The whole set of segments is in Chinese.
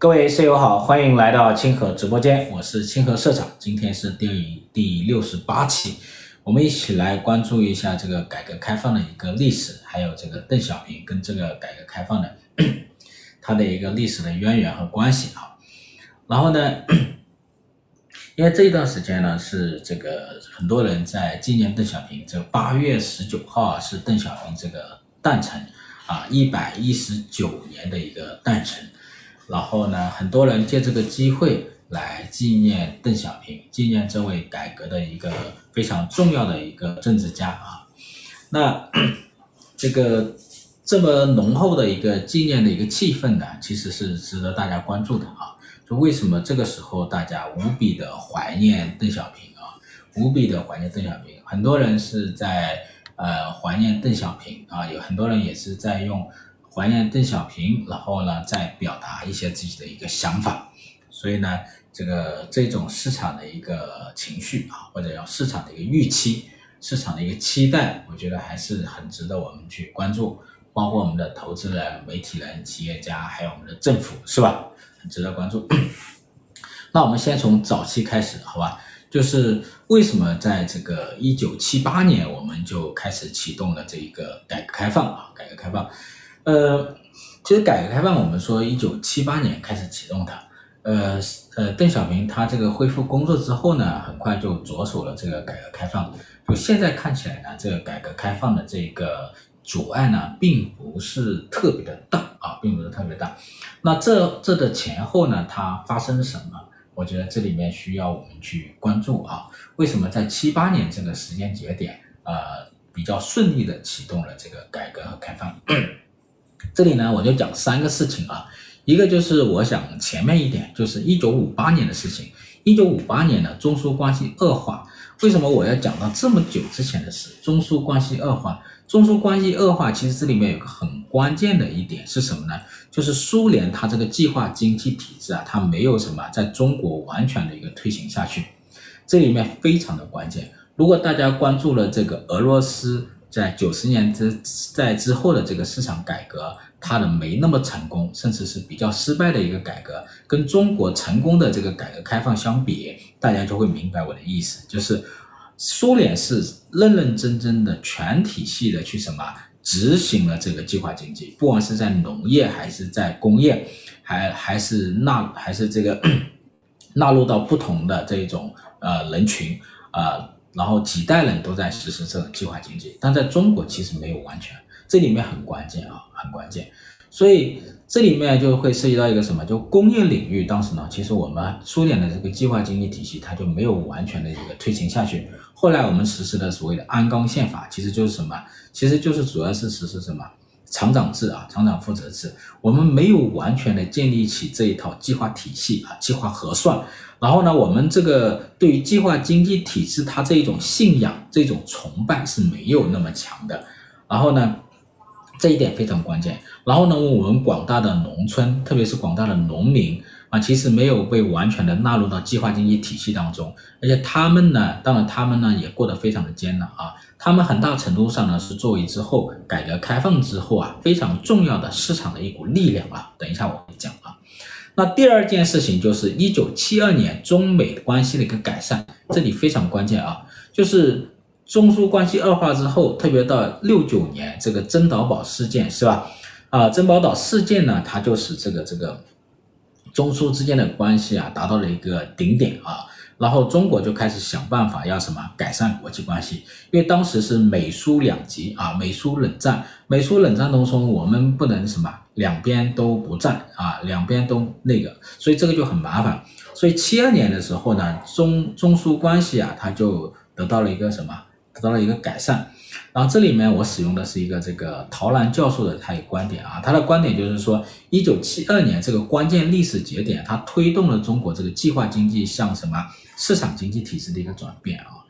各位室友好，欢迎来到清河直播间，我是清河社长。今天是第第六十八期，我们一起来关注一下这个改革开放的一个历史，还有这个邓小平跟这个改革开放的 它的一个历史的渊源和关系啊。然后呢，因为这一段时间呢是这个很多人在纪念邓小平，这八月十九号啊是邓小平这个诞辰啊，一百一十九年的一个诞辰。然后呢，很多人借这个机会来纪念邓小平，纪念这位改革的一个非常重要的一个政治家啊。那 这个这么浓厚的一个纪念的一个气氛呢，其实是值得大家关注的啊。就为什么这个时候大家无比的怀念邓小平啊，无比的怀念邓小平，很多人是在呃怀念邓小平啊，有很多人也是在用。怀念邓小平，然后呢，再表达一些自己的一个想法，所以呢，这个这种市场的一个情绪啊，或者叫市场的一个预期、市场的一个期待，我觉得还是很值得我们去关注，包括我们的投资人、媒体人、企业家，还有我们的政府，是吧？很值得关注。那我们先从早期开始，好吧？就是为什么在这个一九七八年，我们就开始启动了这一个改革开放啊，改革开放。呃，其实改革开放，我们说一九七八年开始启动的。呃呃，邓小平他这个恢复工作之后呢，很快就着手了这个改革开放。就现在看起来呢，这个改革开放的这个阻碍呢，并不是特别的大啊，并不是特别大。那这这的前后呢，它发生什么？我觉得这里面需要我们去关注啊。为什么在七八年这个时间节点，呃，比较顺利的启动了这个改革和开放？这里呢，我就讲三个事情啊，一个就是我想前面一点，就是一九五八年的事情。一九五八年呢，中苏关系恶化。为什么我要讲到这么久之前的事？中苏关系恶化，中苏关系恶化，其实这里面有个很关键的一点是什么呢？就是苏联它这个计划经济体制啊，它没有什么在中国完全的一个推行下去，这里面非常的关键。如果大家关注了这个俄罗斯。在九十年之在之后的这个市场改革，它的没那么成功，甚至是比较失败的一个改革，跟中国成功的这个改革开放相比，大家就会明白我的意思，就是苏联是认认真真的全体系的去什么执行了这个计划经济，不管是在农业还是在工业，还还是纳还是这个 纳入到不同的这种呃人群啊。然后几代人都在实施这种计划经济，但在中国其实没有完全，这里面很关键啊，很关键。所以这里面就会涉及到一个什么，就工业领域，当时呢，其实我们苏联的这个计划经济体系它就没有完全的一个推行下去。后来我们实施的所谓的鞍钢宪法，其实就是什么？其实就是主要是实施什么？厂长制啊，厂长负责制。我们没有完全的建立起这一套计划体系啊，计划核算。然后呢，我们这个对于计划经济体制，它这一种信仰、这种崇拜是没有那么强的。然后呢，这一点非常关键。然后呢，我们广大的农村，特别是广大的农民啊，其实没有被完全的纳入到计划经济体系当中。而且他们呢，当然他们呢也过得非常的艰难啊。他们很大程度上呢是作为之后改革开放之后啊非常重要的市场的一股力量啊。等一下我会讲啊。那第二件事情就是一九七二年中美关系的一个改善，这里非常关键啊，就是中苏关系恶化之后，特别到六九年这个珍岛事件是吧？啊，珍宝岛事件呢，它就使这个这个中苏之间的关系啊达到了一个顶点啊。然后中国就开始想办法要什么改善国际关系，因为当时是美苏两极啊，美苏冷战，美苏冷战当中我们不能什么两边都不站啊，两边都那个，所以这个就很麻烦。所以七二年的时候呢，中中苏关系啊，它就得到了一个什么，得到了一个改善。然后这里面我使用的是一个这个陶兰教授的他一个观点啊，他的观点就是说，一九七二年这个关键历史节点，它推动了中国这个计划经济向什么市场经济体制的一个转变啊。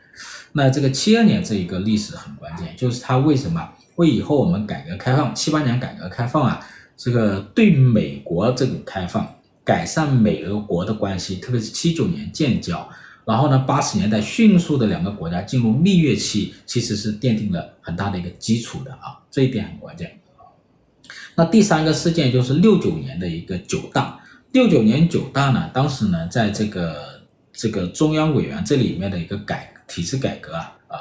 那这个七二年这一个历史很关键，就是它为什么为以后我们改革开放七八年改革开放啊，这个对美国这个开放，改善美俄国的关系，特别是七九年建交。然后呢，八十年代迅速的两个国家进入蜜月期，其实是奠定了很大的一个基础的啊，这一点很关键。那第三个事件就是六九年的一个九大，六九年九大呢，当时呢，在这个这个中央委员这里面的一个改体制改革啊啊，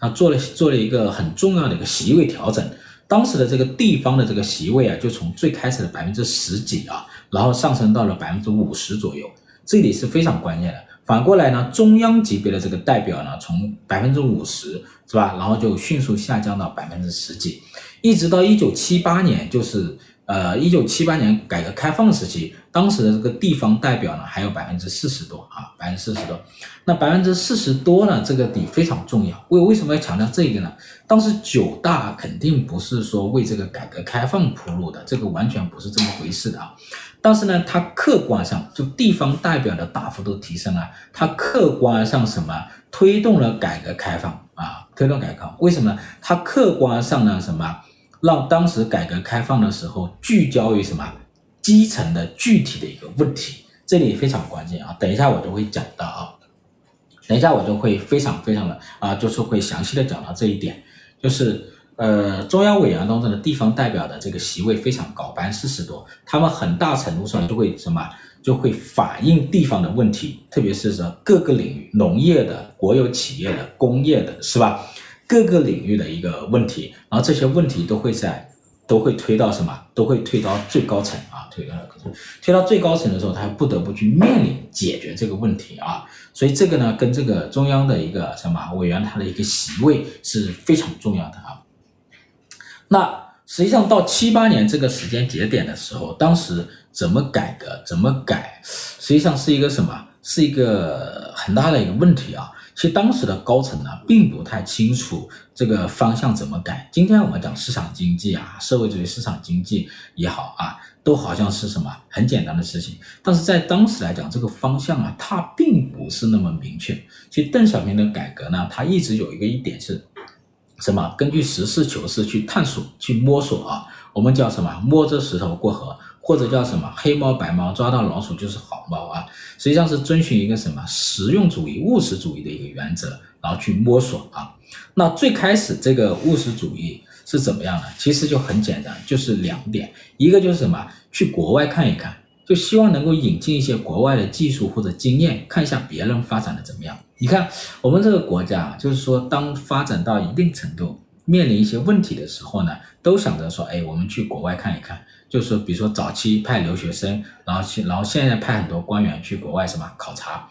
他做了做了一个很重要的一个席位调整。当时的这个地方的这个席位啊，就从最开始的百分之十几啊，然后上升到了百分之五十左右，这里是非常关键的。反过来呢，中央级别的这个代表呢，从百分之五十是吧，然后就迅速下降到百分之十几，一直到一九七八年，就是。呃，一九七八年改革开放时期，当时的这个地方代表呢，还有百分之四十多啊，百分之四十多。那百分之四十多呢，这个底非常重要。为为什么要强调这个呢？当时九大肯定不是说为这个改革开放铺路的，这个完全不是这么回事的啊。但是呢，它客观上就地方代表的大幅度提升啊，它客观上什么推动了改革开放啊，推动改革开放。为什么呢？它客观上呢什么？让当时改革开放的时候聚焦于什么基层的具体的一个问题，这里非常关键啊！等一下我就会讲到啊，等一下我就会非常非常的啊，就是会详细的讲到这一点，就是呃中央委员当中的地方代表的这个席位非常高，百分之四十多，他们很大程度上就会什么就会反映地方的问题，特别是说各个领域，农业的、国有企业的、工业的，是吧？各个领域的一个问题，然后这些问题都会在，都会推到什么？都会推到最高层啊，推到推到最高层的时候，他不得不去面临解决这个问题啊。所以这个呢，跟这个中央的一个什么委员他的一个席位是非常重要的啊。那实际上到七八年这个时间节点的时候，当时怎么改革，怎么改，实际上是一个什么？是一个很大的一个问题啊。其实当时的高层呢，并不太清楚这个方向怎么改。今天我们讲市场经济啊，社会主义市场经济也好啊，都好像是什么很简单的事情。但是在当时来讲，这个方向啊，它并不是那么明确。其实邓小平的改革呢，他一直有一个一点是什么？根据实事求是去探索、去摸索啊。我们叫什么？摸着石头过河。或者叫什么黑猫白猫，抓到老鼠就是好猫啊！实际上是遵循一个什么实用主义、务实主义的一个原则，然后去摸索啊。那最开始这个务实主义是怎么样的？其实就很简单，就是两点，一个就是什么，去国外看一看，就希望能够引进一些国外的技术或者经验，看一下别人发展的怎么样。你看我们这个国家啊，就是说当发展到一定程度，面临一些问题的时候呢，都想着说，哎，我们去国外看一看。就是，比如说早期派留学生，然后去，然后现在派很多官员去国外什么考察。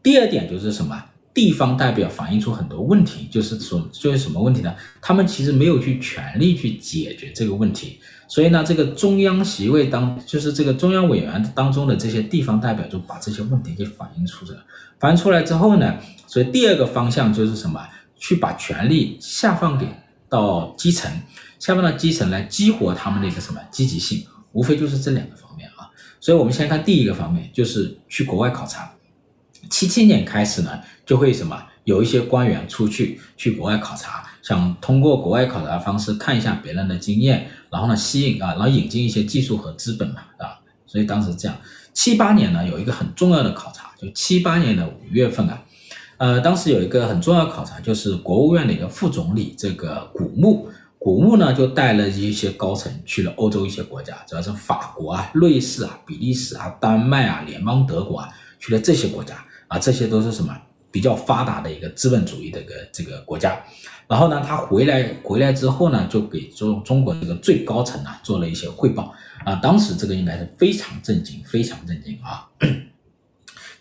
第二点就是什么，地方代表反映出很多问题，就是说，就是什么问题呢？他们其实没有去全力去解决这个问题，所以呢，这个中央席位当，就是这个中央委员当中的这些地方代表，就把这些问题给反映出来翻。出来之后呢，所以第二个方向就是什么，去把权力下放给到基层。下放到基层来激活他们的一个什么积极性，无非就是这两个方面啊。所以，我们先看第一个方面，就是去国外考察。七七年开始呢，就会什么有一些官员出去去国外考察，想通过国外考察的方式看一下别人的经验，然后呢吸引啊，然后引进一些技术和资本嘛，啊。所以当时这样，七八年呢有一个很重要的考察，就七八年的五月份啊，呃，当时有一个很重要的考察，就是国务院的一个副总理这个古牧。古牧呢，就带了一些高层去了欧洲一些国家，主要是法国啊、瑞士啊、比利时啊、丹麦啊、联邦德国啊，去了这些国家啊，这些都是什么比较发达的一个资本主义的一个这个国家。然后呢，他回来回来之后呢，就给中中国这个最高层啊做了一些汇报啊。当时这个应该是非常震惊，非常震惊啊。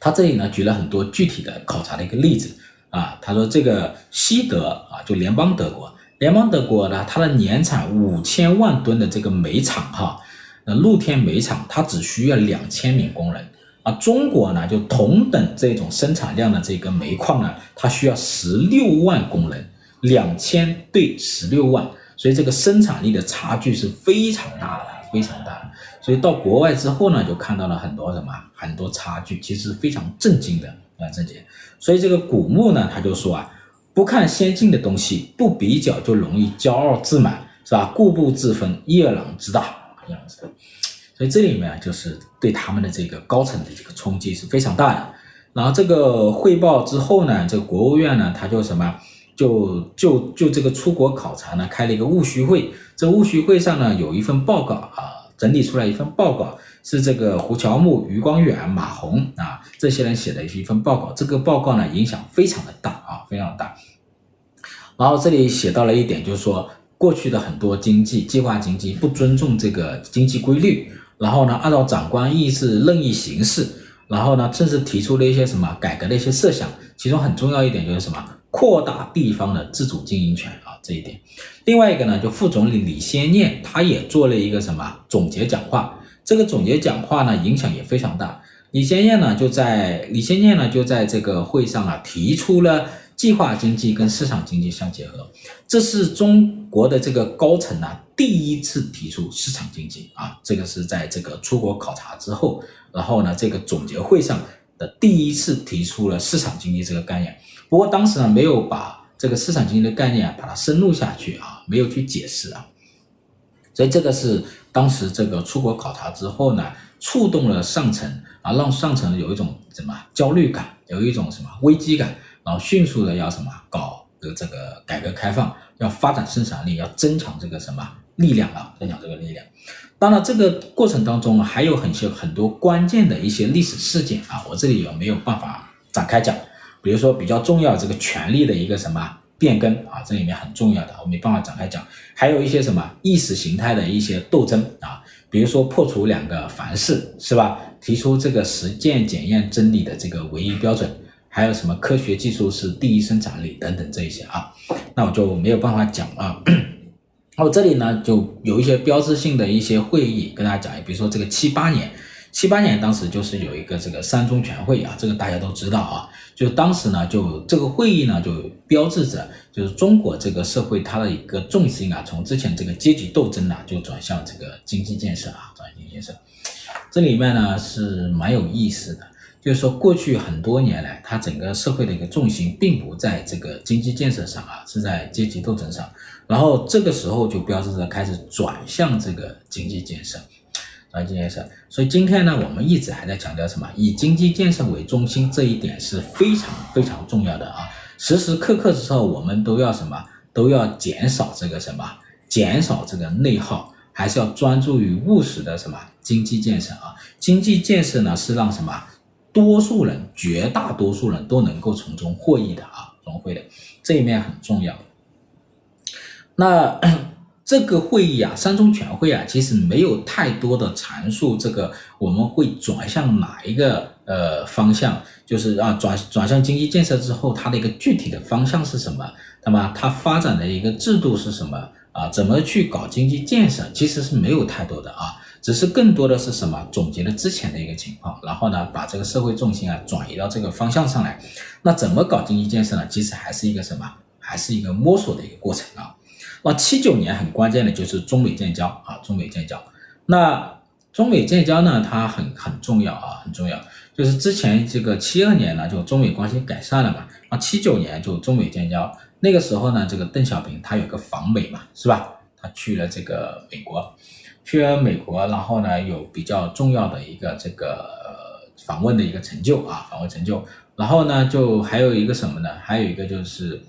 他这里呢举了很多具体的考察的一个例子啊，他说这个西德啊，就联邦德国。联邦德国呢，它的年产五千万吨的这个煤厂哈，那，露天煤厂它只需要两千名工人啊。中国呢，就同等这种生产量的这个煤矿呢，它需要十六万工人，两千对十六万，所以这个生产力的差距是非常大的，非常大的。所以到国外之后呢，就看到了很多什么，很多差距，其实非常震惊的啊，震惊。所以这个古牧呢，他就说啊。不看先进的东西，不比较就容易骄傲自满，是吧？固步自封，夜郎自大，夜郎自大。所以这里面就是对他们的这个高层的这个冲击是非常大的。然后这个汇报之后呢，这个国务院呢，他就什么，就就就这个出国考察呢，开了一个务虚会。这务虚会上呢，有一份报告啊，整理出来一份报告，是这个胡乔木、余光远、马洪啊这些人写的一份报告。这个报告呢影响非常的大啊，非常大。然后这里写到了一点，就是说过去的很多经济计划经济不尊重这个经济规律，然后呢按照长官意志任意行事，然后呢甚至提出了一些什么改革的一些设想，其中很重要一点就是什么扩大地方的自主经营权啊这一点。另外一个呢，就副总理李先念他也做了一个什么总结讲话，这个总结讲话呢影响也非常大。李先念呢就在李先念呢就在这个会上啊提出了。计划经济跟市场经济相结合，这是中国的这个高层呢第一次提出市场经济啊，这个是在这个出国考察之后，然后呢这个总结会上的第一次提出了市场经济这个概念。不过当时呢没有把这个市场经济的概念啊把它深入下去啊，没有去解释啊，所以这个是当时这个出国考察之后呢触动了上层啊，让上层有一种什么焦虑感，有一种什么危机感。然后迅速的要什么搞的这个改革开放，要发展生产力，要增强这个什么力量啊，增强这个力量。当然，这个过程当中还有很些很多关键的一些历史事件啊，我这里也没有办法展开讲。比如说比较重要这个权力的一个什么变更啊，这里面很重要的，我没办法展开讲。还有一些什么意识形态的一些斗争啊，比如说破除两个凡是，是吧？提出这个实践检验真理的这个唯一标准。还有什么科学技术是第一生产力等等这一些啊，那我就没有办法讲啊。然后这里呢就有一些标志性的一些会议跟大家讲，比如说这个七八年，七八年当时就是有一个这个三中全会啊，这个大家都知道啊。就当时呢就这个会议呢就标志着就是中国这个社会它的一个重心啊，从之前这个阶级斗争啊就转向这个经济建设啊，转向建设。这里面呢是蛮有意思的。就是说，过去很多年来，它整个社会的一个重心并不在这个经济建设上啊，是在阶级斗争上。然后这个时候就标志着开始转向这个经济建设，转经济建设。所以今天呢，我们一直还在强调什么？以经济建设为中心，这一点是非常非常重要的啊！时时刻刻的时候，我们都要什么？都要减少这个什么？减少这个内耗，还是要专注于务实的什么经济建设啊？经济建设呢，是让什么？多数人，绝大多数人都能够从中获益的啊，融汇的这一面很重要。那这个会议啊，三中全会啊，其实没有太多的阐述这个我们会转向哪一个呃方向，就是啊转转向经济建设之后，它的一个具体的方向是什么？那么它发展的一个制度是什么？啊，怎么去搞经济建设？其实是没有太多的啊。只是更多的是什么？总结了之前的一个情况，然后呢，把这个社会重心啊转移到这个方向上来。那怎么搞经济建设呢？其实还是一个什么？还是一个摸索的一个过程啊。那七九年很关键的就是中美建交啊，中美建交。那中美建交呢，它很很重要啊，很重要。就是之前这个七二年呢，就中美关系改善了嘛。啊，七九年就中美建交，那个时候呢，这个邓小平他有个访美嘛，是吧？他去了这个美国。去了美国，然后呢，有比较重要的一个这个访问的一个成就啊，访问成就。然后呢，就还有一个什么呢？还有一个就是，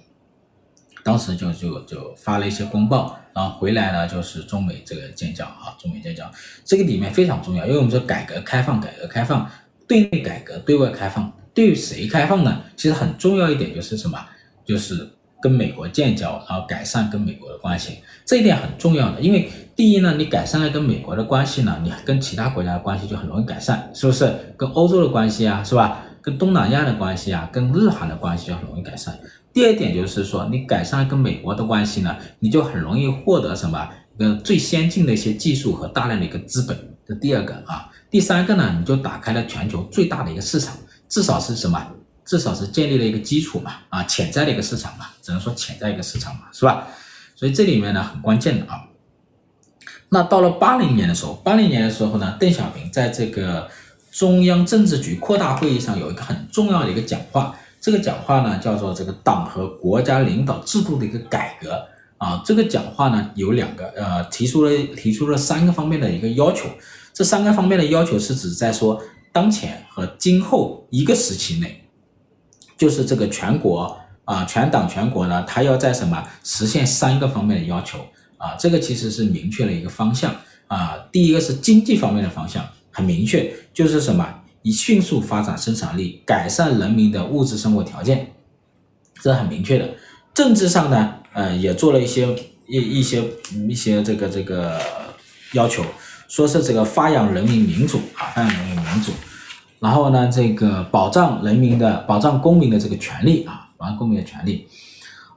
当时就就就发了一些公报，然后回来呢，就是中美这个建交啊，中美建交，这个里面非常重要，因为我们说改革开放，改革开放，对内改革，对外开放，对于谁开放呢？其实很重要一点就是什么？就是。跟美国建交，然后改善跟美国的关系，这一点很重要的。因为第一呢，你改善了跟美国的关系呢，你跟其他国家的关系就很容易改善，是不是？跟欧洲的关系啊，是吧？跟东南亚的关系啊，跟日韩的关系就很容易改善。第二点就是说，你改善了跟美国的关系呢，你就很容易获得什么？一个最先进的一些技术和大量的一个资本。这第二个啊，第三个呢，你就打开了全球最大的一个市场，至少是什么？至少是建立了一个基础嘛，啊，潜在的一个市场嘛，只能说潜在一个市场嘛，是吧？所以这里面呢很关键的啊。那到了八零年的时候，八零年的时候呢，邓小平在这个中央政治局扩大会议上有一个很重要的一个讲话，这个讲话呢叫做这个党和国家领导制度的一个改革啊。这个讲话呢有两个呃，提出了提出了三个方面的一个要求，这三个方面的要求是指在说当前和今后一个时期内。就是这个全国啊，全党全国呢，他要在什么实现三个方面的要求啊？这个其实是明确了一个方向啊。第一个是经济方面的方向，很明确，就是什么，以迅速发展生产力，改善人民的物质生活条件，这很明确的。政治上呢，呃，也做了一些一一些一些这个这个要求，说是这个发扬人民民主啊，发扬人民民主，然后呢，这个保障人民的保障公民的这个权利啊，保障公民的权利，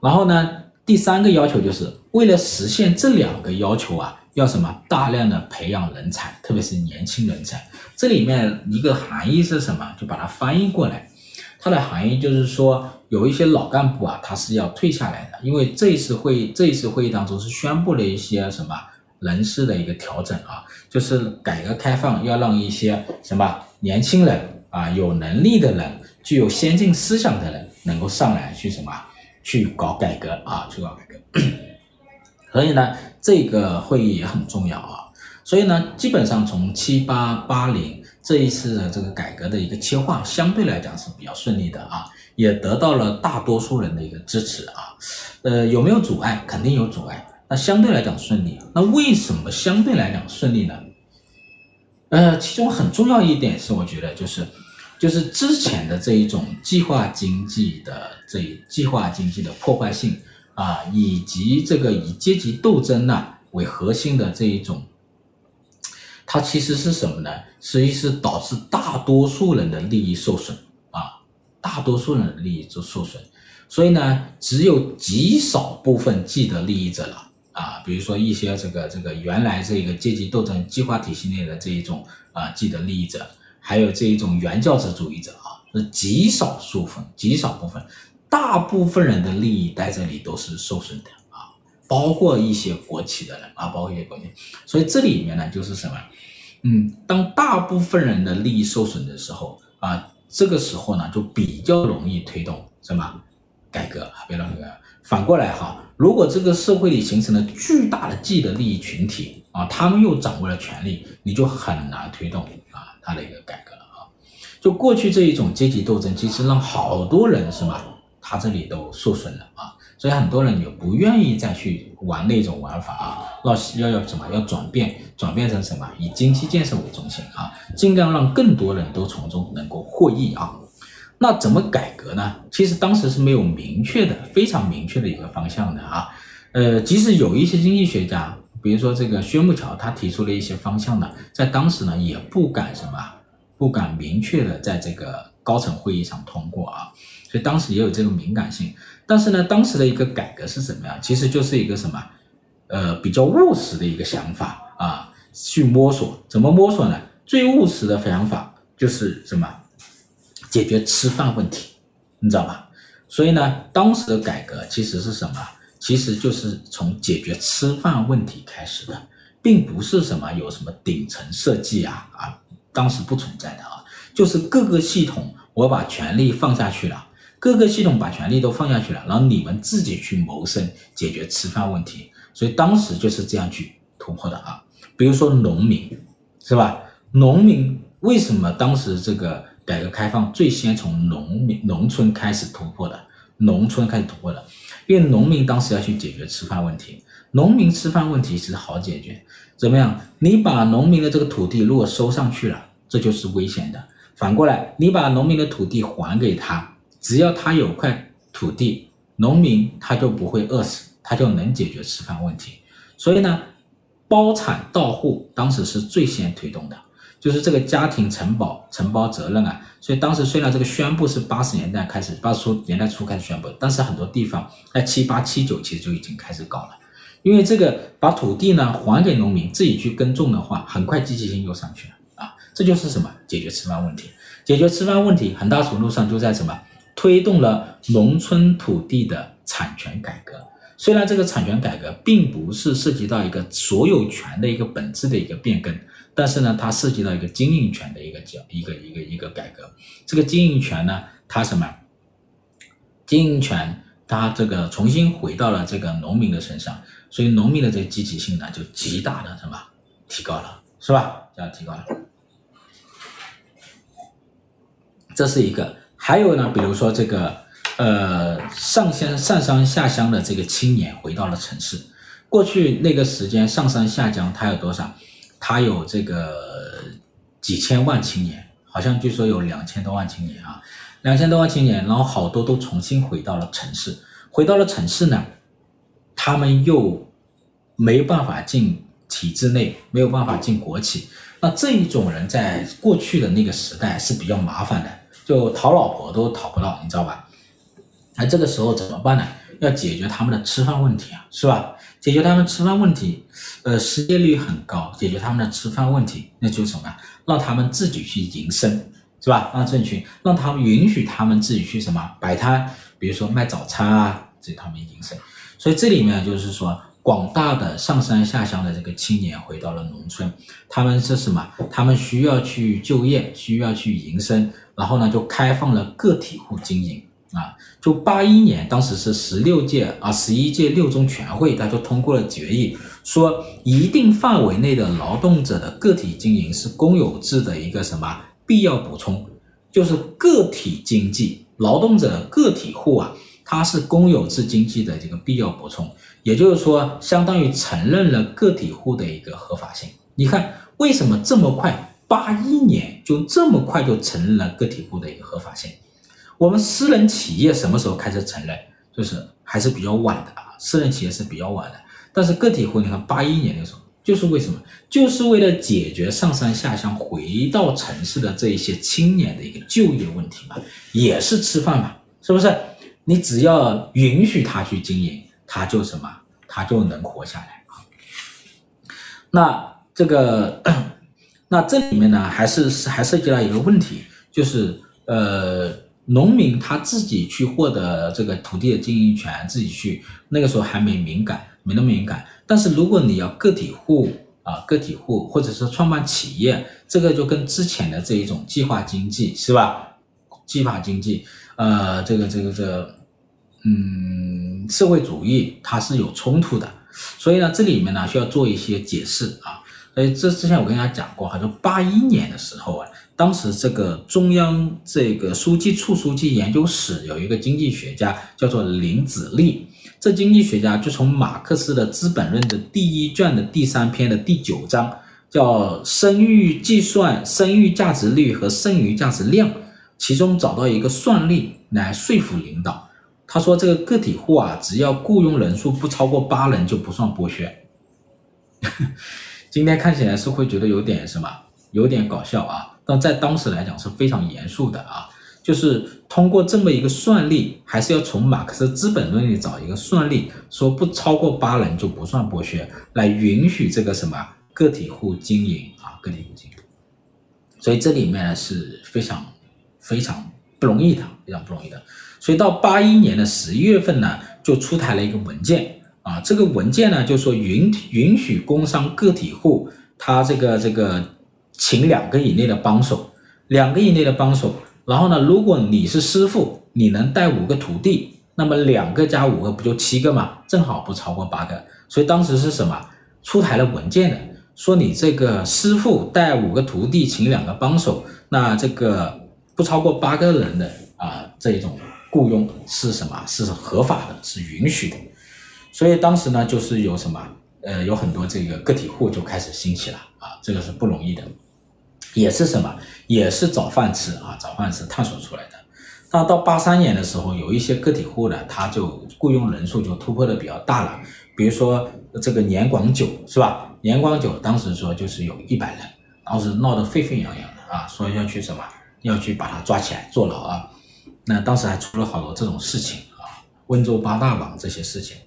然后呢，第三个要求就是为了实现这两个要求啊，要什么？大量的培养人才，特别是年轻人才。这里面一个含义是什么？就把它翻译过来。它的含义就是说，有一些老干部啊，他是要退下来的，因为这一次会议，这一次会议当中是宣布了一些什么人事的一个调整啊，就是改革开放要让一些什么年轻人啊，有能力的人，具有先进思想的人，能够上来去什么去搞改革啊，去搞改革。所以呢，这个会议也很重要啊。所以呢，基本上从七八八零。这一次的这个改革的一个切换，相对来讲是比较顺利的啊，也得到了大多数人的一个支持啊。呃，有没有阻碍？肯定有阻碍。那相对来讲顺利。那为什么相对来讲顺利呢？呃，其中很重要一点是，我觉得就是，就是之前的这一种计划经济的这一计划经济的破坏性啊，以及这个以阶级斗争呢为核心的这一种。它其实是什么呢？实际是导致大多数人的利益受损啊，大多数人的利益就受损，所以呢，只有极少部分既得利益者了啊，比如说一些这个这个原来这个阶级斗争计划体系内的这一种啊既得利益者，还有这一种原教旨主义者啊，是极少数分，极少部分，大部分人的利益在这里都是受损的。包括一些国企的人啊，包括一些国企，所以这里面呢就是什么？嗯，当大部分人的利益受损的时候啊，这个时候呢就比较容易推动什么改革啊，别让那个反过来哈，如果这个社会里形成了巨大的既得利益群体啊，他们又掌握了权力，你就很难推动啊他的一个改革了啊。就过去这一种阶级斗争，其实让好多人是吧，他这里都受损了啊。所以很多人也不愿意再去玩那种玩法啊，要要要什么？要转变，转变成什么？以经济建设为中心啊，尽量让更多人都从中能够获益啊。那怎么改革呢？其实当时是没有明确的、非常明确的一个方向的啊。呃，即使有一些经济学家，比如说这个薛木桥，他提出了一些方向呢，在当时呢也不敢什么，不敢明确的在这个高层会议上通过啊。所以当时也有这个敏感性。但是呢，当时的一个改革是什么样？其实就是一个什么，呃，比较务实的一个想法啊，去摸索。怎么摸索呢？最务实的想法就是什么？解决吃饭问题，你知道吧？所以呢，当时的改革其实是什么？其实就是从解决吃饭问题开始的，并不是什么有什么顶层设计啊啊，当时不存在的啊，就是各个系统我把权力放下去了。各个系统把权力都放下去了，然后你们自己去谋生，解决吃饭问题。所以当时就是这样去突破的啊。比如说农民，是吧？农民为什么当时这个改革开放最先从农民农村开始突破的？农村开始突破的，因为农民当时要去解决吃饭问题。农民吃饭问题其实好解决，怎么样？你把农民的这个土地如果收上去了，这就是危险的。反过来，你把农民的土地还给他。只要他有块土地，农民他就不会饿死，他就能解决吃饭问题。所以呢，包产到户当时是最先推动的，就是这个家庭承包承包责任啊。所以当时虽然这个宣布是八十年代开始，八十年代初开始宣布，但是很多地方在七八七九其实就已经开始搞了。因为这个把土地呢还给农民自己去耕种的话，很快积极性就上去了啊。这就是什么？解决吃饭问题。解决吃饭问题很大程度上就在什么？推动了农村土地的产权改革，虽然这个产权改革并不是涉及到一个所有权的一个本质的一个变更，但是呢，它涉及到一个经营权的一个叫一个一个一个改革。这个经营权呢，它什么？经营权它这个重新回到了这个农民的身上，所以农民的这个积极性呢，就极大的什么提高了，是吧？这样提高了，这是一个。还有呢，比如说这个，呃，上乡上山下乡的这个青年回到了城市。过去那个时间上山下乡，他有多少？他有这个几千万青年，好像据说有两千多万青年啊，两千多万青年，然后好多都重新回到了城市，回到了城市呢，他们又没办法进体制内，没有办法进国企，那这一种人在过去的那个时代是比较麻烦的，就讨老婆都讨不到，你知道吧？那这个时候怎么办呢？要解决他们的吃饭问题啊，是吧？解决他们吃饭问题，呃，失业率很高。解决他们的吃饭问题，那就什么？让他们自己去营生，是吧？让自己去，让他们允许他们自己去什么摆摊，比如说卖早餐啊，这他们营生。所以这里面就是说，广大的上山下乡的这个青年回到了农村，他们是什么？他们需要去就业，需要去营生，然后呢，就开放了个体户经营。啊，就八一年，当时是十六届啊，十一届六中全会，他就通过了决议，说一定范围内的劳动者的个体经营是公有制的一个什么必要补充，就是个体经济，劳动者个体户啊，它是公有制经济的这个必要补充，也就是说，相当于承认了个体户的一个合法性。你看，为什么这么快，八一年就这么快就承认了个体户的一个合法性？我们私人企业什么时候开始承认？就是还是比较晚的啊，私人企业是比较晚的。但是个体户，你看八一年的时候，就是为什么？就是为了解决上山下乡回到城市的这一些青年的一个就业问题嘛，也是吃饭嘛，是不是？你只要允许他去经营，他就什么，他就能活下来啊。那这个，那这里面呢，还是还涉及到一个问题，就是呃。农民他自己去获得这个土地的经营权，自己去那个时候还没敏感，没那么敏感。但是如果你要个体户啊，个体户或者是创办企业，这个就跟之前的这一种计划经济是吧？计划经济，呃，这个这个这个，嗯，社会主义它是有冲突的。所以呢，这里面呢需要做一些解释啊。所以这之前我跟大家讲过，好像八一年的时候啊。当时这个中央这个书记处书记研究室有一个经济学家叫做林子立，这经济学家就从马克思的《资本论》的第一卷的第三篇的第九章，叫生育计算、生育价值率和剩余价值量，其中找到一个算例来说服领导。他说这个个体户啊，只要雇佣人数不超过八人就不算剥削。今天看起来是会觉得有点什么，有点搞笑啊。但在当时来讲是非常严肃的啊，就是通过这么一个算力，还是要从马克思《资本论》里找一个算力，说不超过八人就不算剥削，来允许这个什么个体户经营啊，个体户经营。所以这里面呢是非常非常不容易的，非常不容易的。所以到八一年的十一月份呢，就出台了一个文件啊，这个文件呢就说允允许工商个体户他这个这个。请两个以内的帮手，两个以内的帮手。然后呢，如果你是师傅，你能带五个徒弟，那么两个加五个不就七个嘛？正好不超过八个。所以当时是什么？出台了文件的，说你这个师傅带五个徒弟，请两个帮手，那这个不超过八个人的啊，这种雇佣是什么？是合法的，是允许的。所以当时呢，就是有什么？呃，有很多这个个体户就开始兴起了啊，这个是不容易的。也是什么？也是找饭吃啊，找饭吃探索出来的。那到八三年的时候，有一些个体户呢，他就雇佣人数就突破的比较大了。比如说这个年广酒是吧？年广酒当时说就是有一百人，当时闹得沸沸扬扬的啊，说要去什么，要去把他抓起来坐牢啊。那当时还出了好多这种事情啊，温州八大网这些事情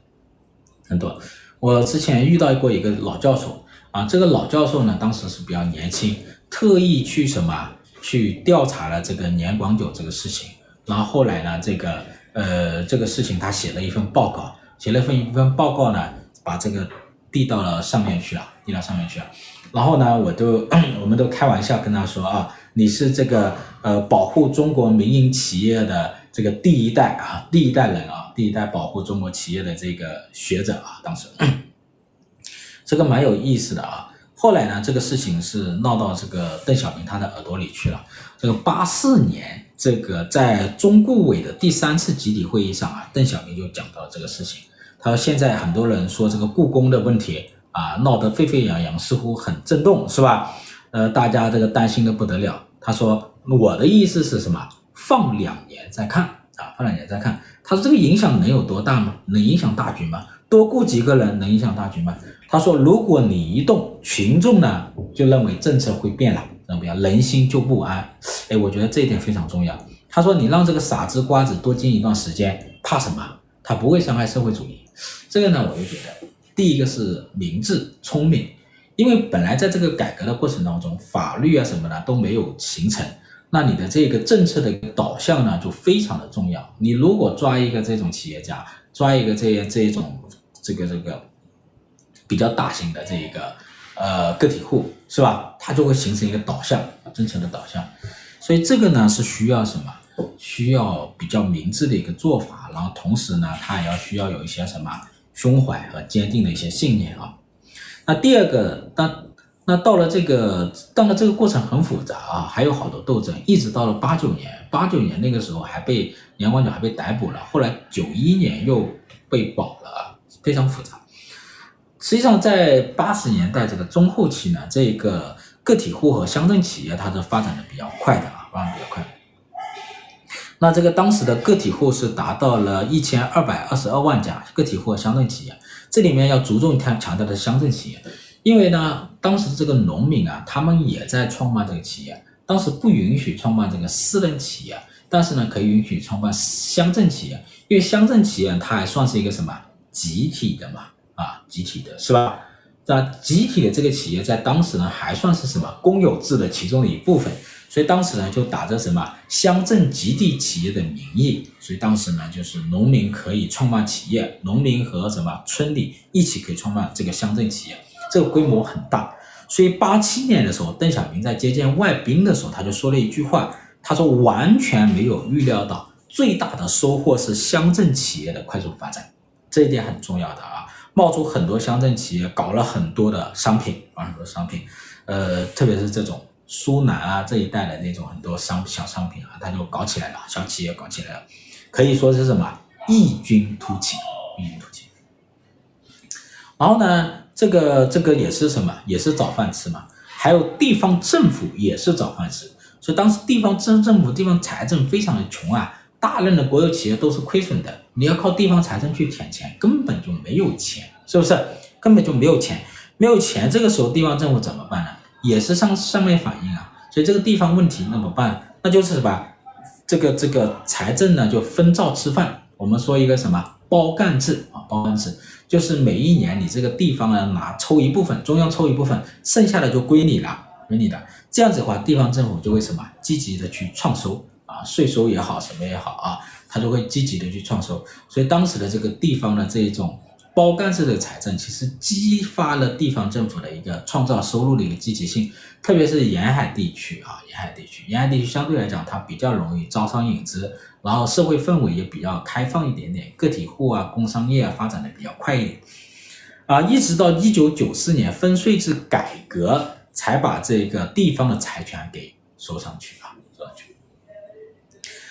很多。我之前遇到过一个老教授啊，这个老教授呢，当时是比较年轻。特意去什么去调查了这个年广久这个事情，然后后来呢，这个呃这个事情他写了一份报告，写了一份一份报告呢，把这个递到了上面去了，递到上面去了。然后呢，我都 我们都开玩笑跟他说啊，你是这个呃保护中国民营企业的这个第一代啊，第一代人啊，第一代保护中国企业的这个学者啊，当时 这个蛮有意思的啊。后来呢，这个事情是闹到这个邓小平他的耳朵里去了。这个八四年，这个在中顾委的第三次集体会议上啊，邓小平就讲到了这个事情。他说现在很多人说这个故宫的问题啊，闹得沸沸扬扬，似乎很震动，是吧？呃，大家这个担心的不得了。他说我的意思是什么？放两年再看啊，放两年再看。他说这个影响能有多大吗？能影响大局吗？多雇几个人能影响大局吗？他说如果你一动，群众呢就认为政策会变了，怎么样？人心就不安。哎，我觉得这一点非常重要。他说你让这个傻子瓜子多经营一段时间，怕什么？他不会伤害社会主义。这个呢，我就觉得第一个是明智聪明，因为本来在这个改革的过程当中，法律啊什么的都没有形成。那你的这个政策的导向呢，就非常的重要。你如果抓一个这种企业家，抓一个这这种这个这个比较大型的这一个呃个体户，是吧？它就会形成一个导向，政策的导向。所以这个呢是需要什么？需要比较明智的一个做法，然后同时呢，它也要需要有一些什么胸怀和坚定的一些信念啊。那第二个，当那到了这个，到了这个过程很复杂啊，还有好多斗争，一直到了八九年，八九年那个时候还被杨光久还被逮捕了，后来九一年又被保了，非常复杂。实际上在八十年代这个中后期呢，这个个体户和乡镇企业它是发展的比较快的啊，发展比较快。那这个当时的个体户是达到了一千二百二十二万家个体户和乡镇企业，这里面要着重强强调的乡镇企业。因为呢，当时这个农民啊，他们也在创办这个企业。当时不允许创办这个私人企业，但是呢，可以允许创办乡镇企业。因为乡镇企业它还算是一个什么集体的嘛，啊，集体的是吧？那集体的这个企业在当时呢，还算是什么公有制的其中的一部分。所以当时呢，就打着什么乡镇集体企业的名义，所以当时呢，就是农民可以创办企业，农民和什么村里一起可以创办这个乡镇企业。这个规模很大，所以八七年的时候，邓小平在接见外宾的时候，他就说了一句话，他说完全没有预料到最大的收获是乡镇企业的快速发展，这一点很重要的啊，冒出很多乡镇企业，搞了很多的商品，啊，很多商品，呃，特别是这种苏南啊这一带的那种很多商小商品啊，他就搞起来了，小企业搞起来了，可以说是什么异军突起，异军突起，然后呢？这个这个也是什么？也是找饭吃嘛。还有地方政府也是找饭吃，所以当时地方政政府、地方财政非常的穷啊，大量的国有企业都是亏损的。你要靠地方财政去填钱，根本就没有钱，是不是？根本就没有钱，没有钱，这个时候地方政府怎么办呢？也是上上面反映啊。所以这个地方问题怎么办？那就是什么？这个这个财政呢，就分灶吃饭。我们说一个什么包干制啊？包干制。就是每一年你这个地方呢，拿抽一部分，中央抽一部分，剩下的就归你了，归你的。这样子的话，地方政府就会什么积极的去创收啊，税收也好，什么也好啊，他就会积极的去创收。所以当时的这个地方的这一种包干式的财政，其实激发了地方政府的一个创造收入的一个积极性，特别是沿海地区啊，沿海地区，沿海地区相对来讲它比较容易招商引资。然后社会氛围也比较开放一点点，个体户啊、工商业啊发展的比较快一点，啊，一直到一九九四年分税制改革，才把这个地方的财权给收上去啊，收上去。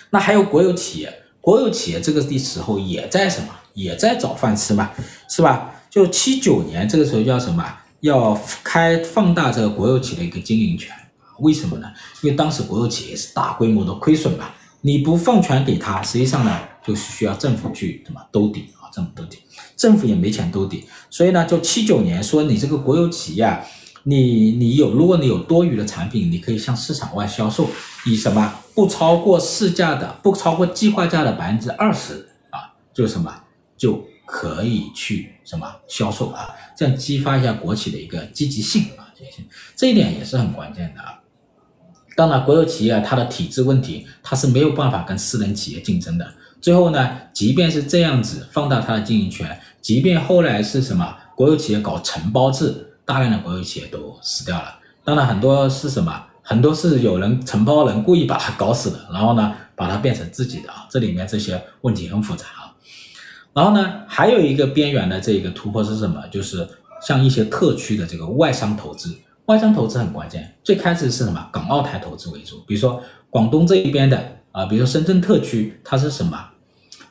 那还有国有企业，国有企业这个的时候也在什么？也在找饭吃嘛，是吧？就七九年这个时候叫什么？要开放大这个国有企业的一个经营权，为什么呢？因为当时国有企业是大规模的亏损嘛。你不放权给他，实际上呢，就是需要政府去什么兜底啊？政府兜底，政府也没钱兜底，所以呢，就七九年说你这个国有企业啊，你你有，如果你有多余的产品，你可以向市场外销售，以什么不超过市价的，不超过计划价的百分之二十啊，就是什么就可以去什么销售啊，这样激发一下国企的一个积极性啊，积极性，这一点也是很关键的啊。当然，国有企业它的体制问题，它是没有办法跟私人企业竞争的。最后呢，即便是这样子放大它的经营权，即便后来是什么国有企业搞承包制，大量的国有企业都死掉了。当然，很多是什么，很多是有人承包人故意把它搞死的，然后呢，把它变成自己的啊。这里面这些问题很复杂。然后呢，还有一个边缘的这个突破是什么？就是像一些特区的这个外商投资。外商投资很关键，最开始是什么？港澳台投资为主，比如说广东这一边的啊，比如说深圳特区，它是什么？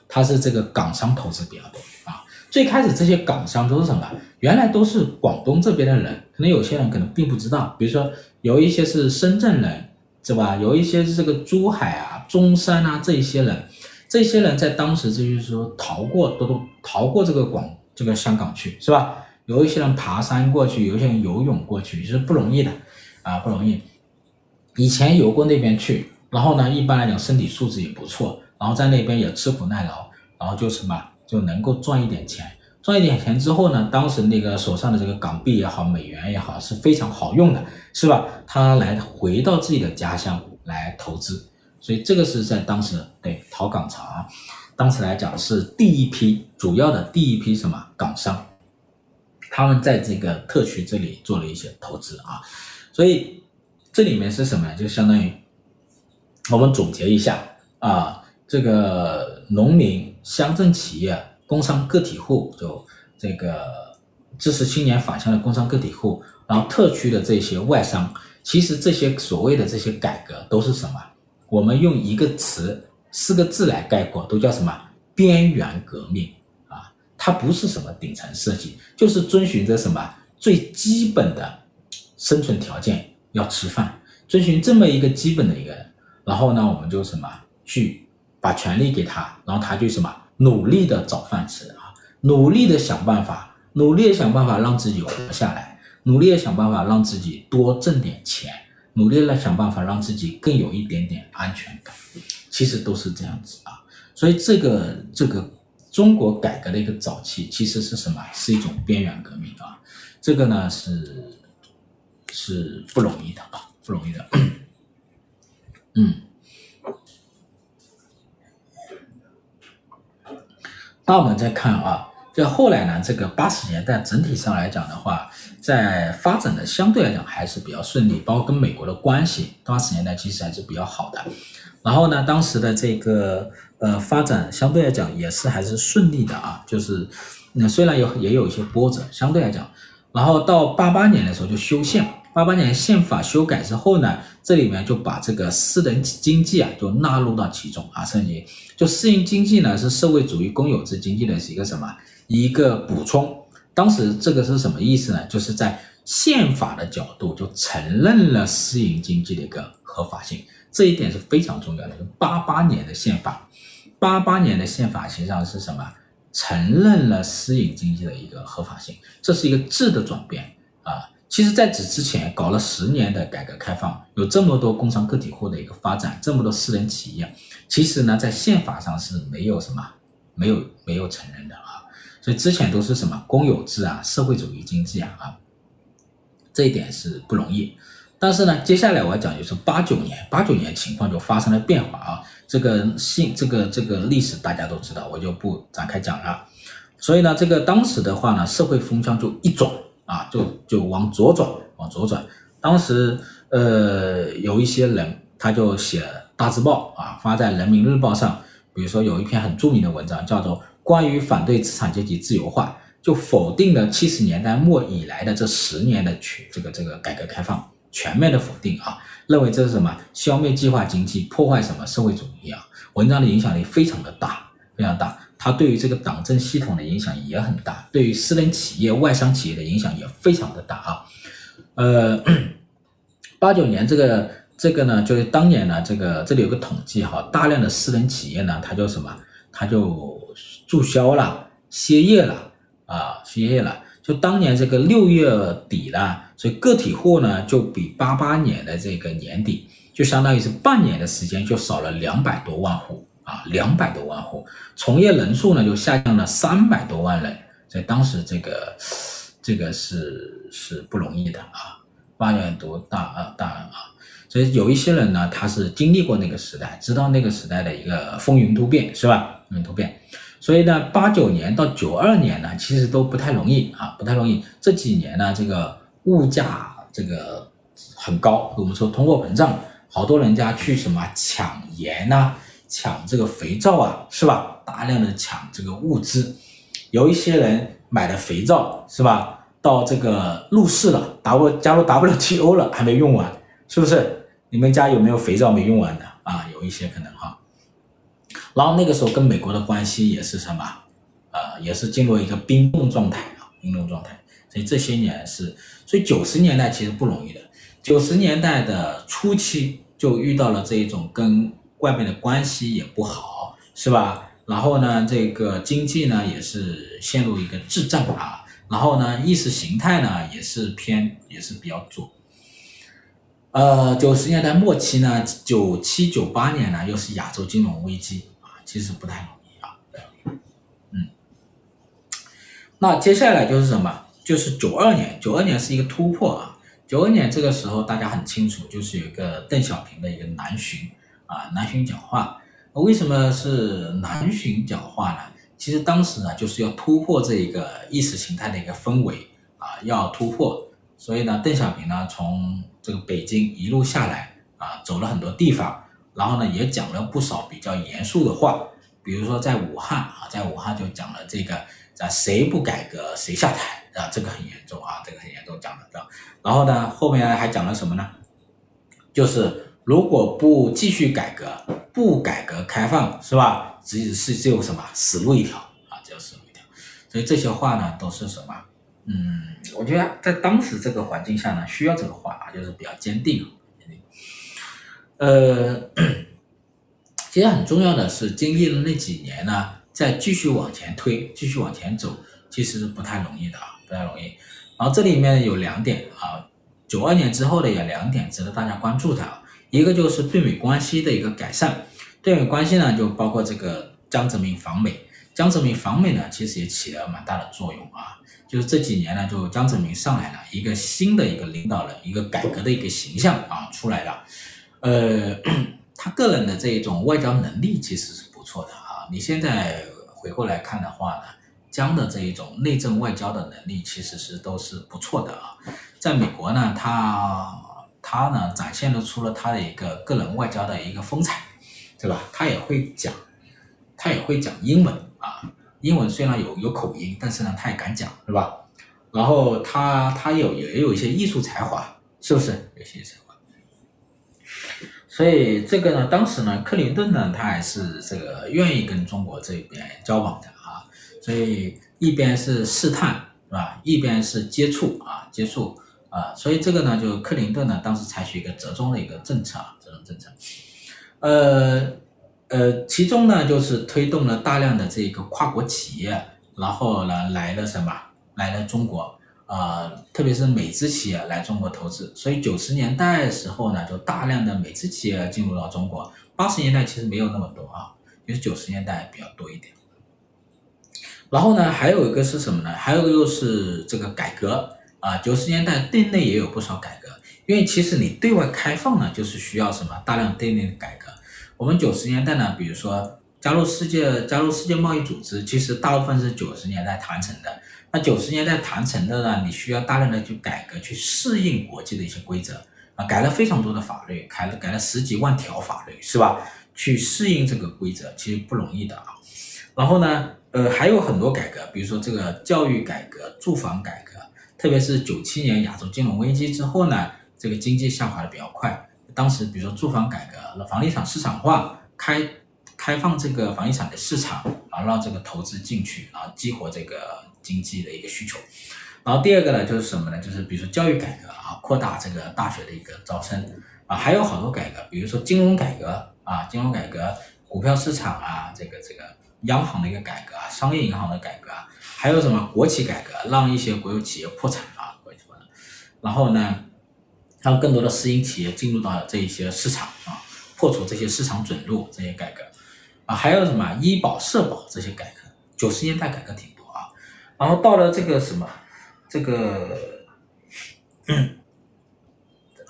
它是这个港商投资比较多啊。最开始这些港商都是什么？原来都是广东这边的人，可能有些人可能并不知道，比如说有一些是深圳人，是吧？有一些是这个珠海啊、中山啊这一些人，这些人在当时就是说逃过都都逃过这个广这个香港去，是吧？有一些人爬山过去，有一些人游泳过去，是不容易的啊，不容易。以前游过那边去，然后呢，一般来讲身体素质也不错，然后在那边也吃苦耐劳，然后就什么就能够赚一点钱，赚一点钱之后呢，当时那个手上的这个港币也好，美元也好，是非常好用的，是吧？他来回到自己的家乡来投资，所以这个是在当时对逃港潮啊，当时来讲是第一批主要的第一批什么港商。他们在这个特区这里做了一些投资啊，所以这里面是什么呢？就相当于我们总结一下啊，这个农民、乡镇企业、工商个体户，就这个支持青年返乡的工商个体户，然后特区的这些外商，其实这些所谓的这些改革都是什么？我们用一个词、四个字来概括，都叫什么？边缘革命。啊。它不是什么顶层设计，就是遵循着什么？最基本的生存条件，要吃饭，遵循这么一个基本的一个，然后呢，我们就什么？去把权力给他，然后他就什么？努力的找饭吃。啊，努力的想办法，努力的想办法让自己活下来，努力的想办法让自己多挣点钱，努力来想办法让自己更有一点点安全感，其实都是这样子啊，所以这个这个。中国改革的一个早期其实是什么？是一种边缘革命啊，这个呢是是不容易的啊，不容易的。嗯，那我们再看啊，这后来呢，这个八十年代整体上来讲的话，在发展的相对来讲还是比较顺利，包括跟美国的关系，八十年代其实还是比较好的。然后呢，当时的这个。呃，发展相对来讲也是还是顺利的啊，就是那虽然有也有一些波折，相对来讲，然后到八八年的时候就修宪，八八年宪法修改之后呢，这里面就把这个私人经济啊就纳入到其中啊，甚至就私营经济呢是社会主义公有制经济的是一个什么一个补充，当时这个是什么意思呢？就是在宪法的角度就承认了私营经济的一个合法性，这一点是非常重要的。八八年的宪法。八八年的宪法实际上是什么？承认了私营经济的一个合法性，这是一个质的转变啊。其实在此之前搞了十年的改革开放，有这么多工商个体户的一个发展，这么多私人企业，其实呢在宪法上是没有什么，没有没有承认的。所以之前都是什么公有制啊，社会主义经济啊啊，这一点是不容易。但是呢，接下来我要讲就是八九年，八九年情况就发生了变化啊。这个信，这个这个历史大家都知道，我就不展开讲了。所以呢，这个当时的话呢，社会风向就一转啊，就就往左转，往左转。当时呃，有一些人他就写大字报啊，发在人民日报上。比如说有一篇很著名的文章，叫做《关于反对资产阶级自由化》，就否定了七十年代末以来的这十年的全这个这个改革开放。全面的否定啊，认为这是什么消灭计划经济，破坏什么社会主义啊？文章的影响力非常的大，非常大。它对于这个党政系统的影响也很大，对于私人企业、外商企业的影响也非常的大啊。呃，八九年这个这个呢，就是当年呢，这个这里有个统计哈，大量的私人企业呢，它就什么，它就注销了、歇业了啊，歇业了。就当年这个六月底了，所以个体户呢就比八八年的这个年底，就相当于是半年的时间就少了两百多万户啊，两百多万户，从业人数呢就下降了三百多万人，所以当时这个这个是是不容易的啊，八年多大啊大啊，所以有一些人呢他是经历过那个时代，知道那个时代的一个风云突变是吧？风云突变。所以呢，八九年到九二年呢，其实都不太容易啊，不太容易。这几年呢，这个物价这个很高，我们说通货膨胀，好多人家去什么抢盐呐，抢这个肥皂啊，是吧？大量的抢这个物资，有一些人买的肥皂是吧？到这个入市了，W 加入 WTO 了，还没用完，是不是？你们家有没有肥皂没用完的啊？有一些可能哈。然后那个时候跟美国的关系也是什么，呃，也是进入一个冰冻状态啊，冰冻状态。所以这些年是，所以九十年代其实不容易的。九十年代的初期就遇到了这一种跟外面的关系也不好，是吧？然后呢，这个经济呢也是陷入一个滞胀啊，然后呢，意识形态呢也是偏也是比较左。呃，九十年代末期呢，九七九八年呢又是亚洲金融危机，其实不太容易啊，嗯，那接下来就是什么？就是九二年，九二年是一个突破啊。九二年这个时候大家很清楚，就是有一个邓小平的一个南巡啊，南巡讲话。为什么是南巡讲话呢？其实当时呢就是要突破这一个意识形态的一个氛围啊，要突破。所以呢，邓小平呢从这个北京一路下来啊，走了很多地方，然后呢也讲了不少比较严肃的话，比如说在武汉啊，在武汉就讲了这个啊，谁不改革谁下台。啊，这个很严重啊，这个很严重，讲的到。然后呢，后面还讲了什么呢？就是如果不继续改革，不改革开放，是吧？只是只有什么死路一条啊，只有死路一条。所以这些话呢，都是什么？嗯，我觉得在当时这个环境下呢，需要这个话啊，就是比较。坚定。呃，其实很重要的是，经历了那几年呢，再继续往前推，继续往前走，其实不太容易的啊。不太容易，然后这里面有两点啊，九二年之后的有两点值得大家关注的啊，一个就是对美关系的一个改善，对美关系呢就包括这个江泽民访美，江泽民访美呢其实也起了蛮大的作用啊，就是这几年呢就江泽民上来了，一个新的一个领导人，一个改革的一个形象啊出来了，呃，他个人的这一种外交能力其实是不错的啊，你现在回过来看的话呢。江的这一种内政外交的能力其实是都是不错的啊，在美国呢，他他呢展现了出了他的一个个人外交的一个风采，对吧？他也会讲，他也会讲英文啊，英文虽然有有口音，但是呢他也敢讲，是吧？然后他他有也有一些艺术才华，是不是？有些才华。所以这个呢，当时呢，克林顿呢，他还是这个愿意跟中国这边交往的啊。所以一边是试探，是吧？一边是接触啊，接触啊，所以这个呢，就克林顿呢，当时采取一个折中的一个政策啊，折中政策。呃呃，其中呢，就是推动了大量的这个跨国企业，然后呢，来了什么？来了中国啊，呃，特别是美资企业来中国投资。所以九十年代的时候呢，就大量的美资企业进入到中国。八十年代其实没有那么多啊，就是九十年代比较多一点。然后呢，还有一个是什么呢？还有一个就是这个改革啊，九十年代对内也有不少改革，因为其实你对外开放呢，就是需要什么大量对内的改革。我们九十年代呢，比如说加入世界加入世界贸易组织，其实大部分是九十年代谈成的。那九十年代谈成的呢，你需要大量的去改革，去适应国际的一些规则啊，改了非常多的法律，改了改了十几万条法律，是吧？去适应这个规则，其实不容易的啊。然后呢，呃，还有很多改革，比如说这个教育改革、住房改革，特别是九七年亚洲金融危机之后呢，这个经济下滑的比较快。当时比如说住房改革，房地产市场化，开开放这个房地产的市场，啊，让这个投资进去，啊，激活这个经济的一个需求。然后第二个呢，就是什么呢？就是比如说教育改革啊，扩大这个大学的一个招生啊，还有好多改革，比如说金融改革啊，金融改革，股票市场啊，这个这个。央行的一个改革啊，商业银行的改革啊，还有什么国企改革，让一些国有企业破产啊，国有企业，然后呢，让更多的私营企业进入到这一些市场啊，破除这些市场准入这些改革啊，还有什么医保社保这些改革，九十年代改革挺，然后到了这个什么，这个，嗯，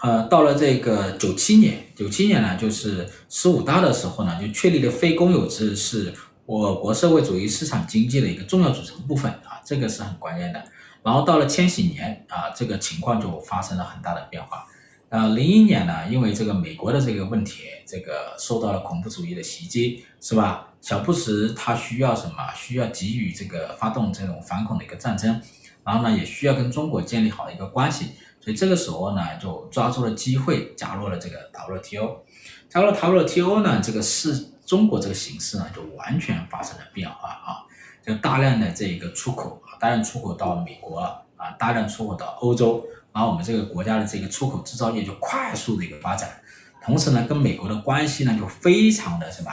呃，到了这个九七年，九七年呢，就是十五大的时候呢，就确立了非公有制是。我国社会主义市场经济的一个重要组成部分啊，这个是很关键的。然后到了千禧年啊，这个情况就发生了很大的变化。呃，零一年呢，因为这个美国的这个问题，这个受到了恐怖主义的袭击，是吧？小布什他需要什么？需要给予这个发动这种反恐的一个战争，然后呢，也需要跟中国建立好一个关系。所以这个时候呢，就抓住了机会，加入了这个 WTO。加入 WTO 呢，这个是。中国这个形势呢，就完全发生了变化啊！就大量的这个出口啊，大量出口到美国啊，大量出口到欧洲，然后我们这个国家的这个出口制造业就快速的一个发展，同时呢，跟美国的关系呢就非常的什么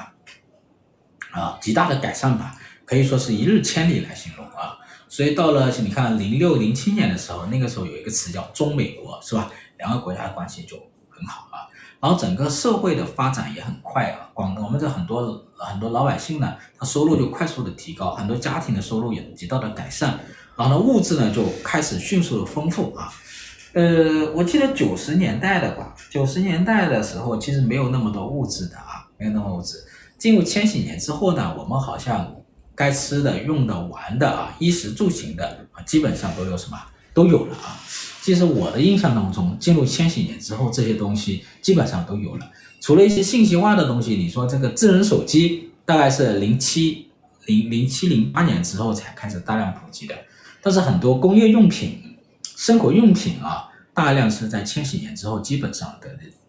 啊，极大的改善吧，可以说是一日千里来形容啊。所以到了你看零六零七年的时候，那个时候有一个词叫中美国，是吧？两个国家的关系就很好啊。然后整个社会的发展也很快啊，广东我们这很多很多老百姓呢，他收入就快速的提高，很多家庭的收入也极大的改善，然后呢物质呢就开始迅速的丰富啊。呃，我记得九十年代的吧，九十年代的时候其实没有那么多物质的啊，没有那么物质。进入千禧年之后呢，我们好像该吃的、用的、玩的啊，衣食住行的啊，基本上都有什么都有了啊。其实我的印象当中，进入千禧年之后，这些东西基本上都有了，除了一些信息化的东西。你说这个智能手机，大概是零七零零七零八年之后才开始大量普及的，但是很多工业用品、生活用品啊，大量是在千禧年之后，基本上的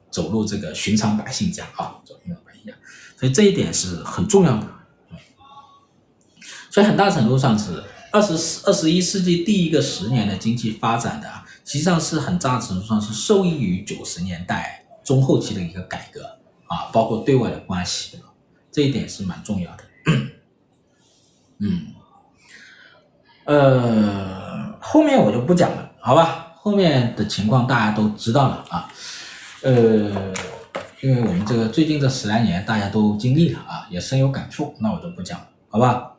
走入这个寻常百姓家啊，走寻常百姓家，所以这一点是很重要的。所以很大程度上是二十二十一世纪第一个十年的经济发展的。实际上是很大程度上是受益于九十年代中后期的一个改革啊，包括对外的关系，这一点是蛮重要的。嗯，呃，后面我就不讲了，好吧？后面的情况大家都知道了啊。呃，因为我们这个最近这十来年大家都经历了啊，也深有感触，那我就不讲了，好吧？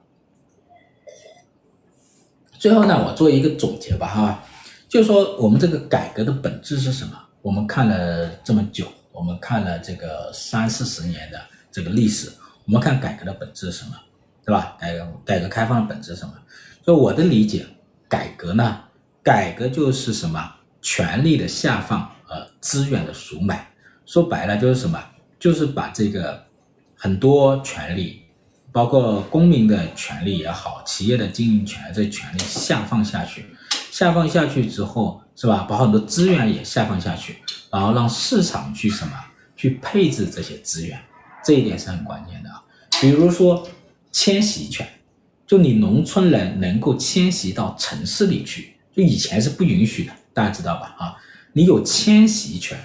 最后呢，我做一个总结吧，哈。就说，我们这个改革的本质是什么？我们看了这么久，我们看了这个三四十年的这个历史，我们看改革的本质是什么，对吧？改革改革开放的本质是什么？就我的理解，改革呢，改革就是什么？权力的下放，呃，资源的赎买。说白了就是什么？就是把这个很多权利，包括公民的权利也好，企业的经营权这权利下放下去。下放下去之后，是吧？把很多资源也下放下去，然后让市场去什么？去配置这些资源，这一点是很关键的啊。比如说迁徙权，就你农村人能够迁徙到城市里去，就以前是不允许的，大家知道吧？啊，你有迁徙权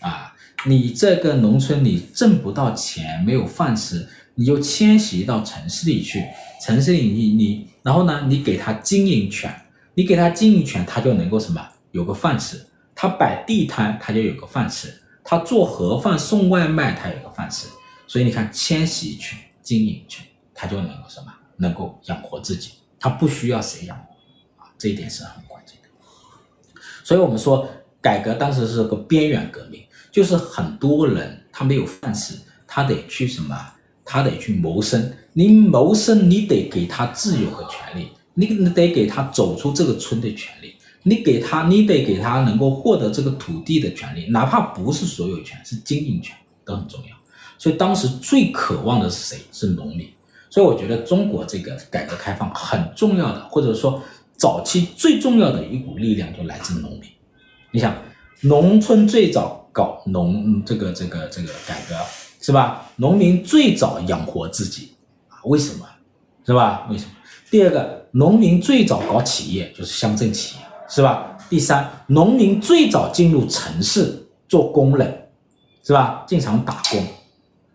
啊，你这个农村你挣不到钱，没有饭吃，你就迁徙到城市里去，城市里你你，然后呢，你给他经营权。你给他经营权，他就能够什么？有个饭吃。他摆地摊，他就有个饭吃。他做盒饭送外卖，他有个饭吃。所以你看，迁徙权、经营权，他就能够什么？能够养活自己，他不需要谁养活。这一点是很关键的。所以我们说，改革当时是个边缘革命，就是很多人他没有饭吃，他得去什么？他得去谋生。你谋生，你得给他自由和权利。你得给他走出这个村的权利，你给他，你得给他能够获得这个土地的权利，哪怕不是所有权，是经营权都很重要。所以当时最渴望的是谁？是农民。所以我觉得中国这个改革开放很重要的，或者说早期最重要的一股力量就来自农民。你想，农村最早搞农这个这个这个改革是吧？农民最早养活自己啊？为什么？是吧？为什么？第二个。农民最早搞企业就是乡镇企业，是吧？第三，农民最早进入城市做工人，是吧？经常打工，